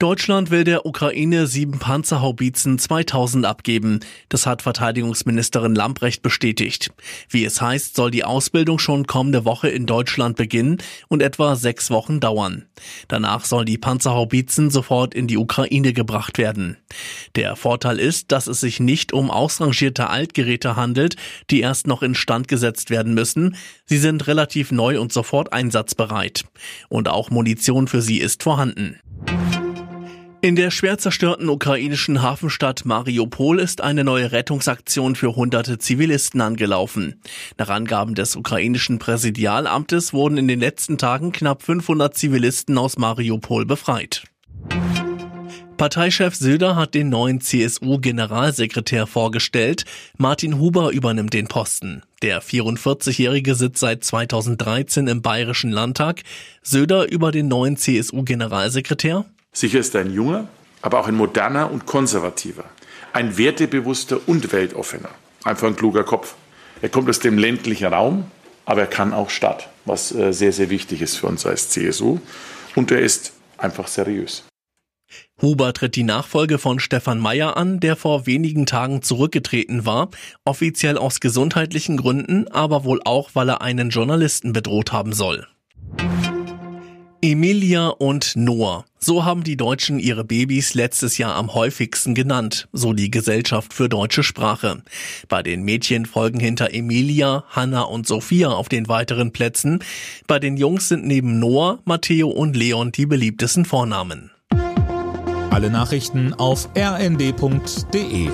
Deutschland will der Ukraine sieben Panzerhaubitzen 2000 abgeben. Das hat Verteidigungsministerin Lamprecht bestätigt. Wie es heißt, soll die Ausbildung schon kommende Woche in Deutschland beginnen und etwa sechs Wochen dauern. Danach sollen die Panzerhaubitzen sofort in die Ukraine gebracht werden. Der Vorteil ist, dass es sich nicht um ausrangierte Altgeräte handelt, die erst noch instand gesetzt werden müssen. Sie sind relativ neu und sofort einsatzbereit. Und auch Munition für sie ist vorhanden. In der schwer zerstörten ukrainischen Hafenstadt Mariupol ist eine neue Rettungsaktion für hunderte Zivilisten angelaufen. Nach Angaben des ukrainischen Präsidialamtes wurden in den letzten Tagen knapp 500 Zivilisten aus Mariupol befreit. Parteichef Söder hat den neuen CSU-Generalsekretär vorgestellt. Martin Huber übernimmt den Posten. Der 44-Jährige sitzt seit 2013 im Bayerischen Landtag. Söder über den neuen CSU-Generalsekretär. Sicher ist er ein junger, aber auch ein moderner und konservativer, ein wertebewusster und weltoffener. Einfach ein kluger Kopf. Er kommt aus dem ländlichen Raum, aber er kann auch Stadt, was äh, sehr, sehr wichtig ist für uns als CSU. Und er ist einfach seriös. Huber tritt die Nachfolge von Stefan Mayer an, der vor wenigen Tagen zurückgetreten war, offiziell aus gesundheitlichen Gründen, aber wohl auch, weil er einen Journalisten bedroht haben soll. Emilia und Noah. So haben die Deutschen ihre Babys letztes Jahr am häufigsten genannt, so die Gesellschaft für deutsche Sprache. Bei den Mädchen folgen hinter Emilia, Hanna und Sophia auf den weiteren Plätzen. Bei den Jungs sind neben Noah, Matteo und Leon die beliebtesten Vornamen. Alle Nachrichten auf rnd.de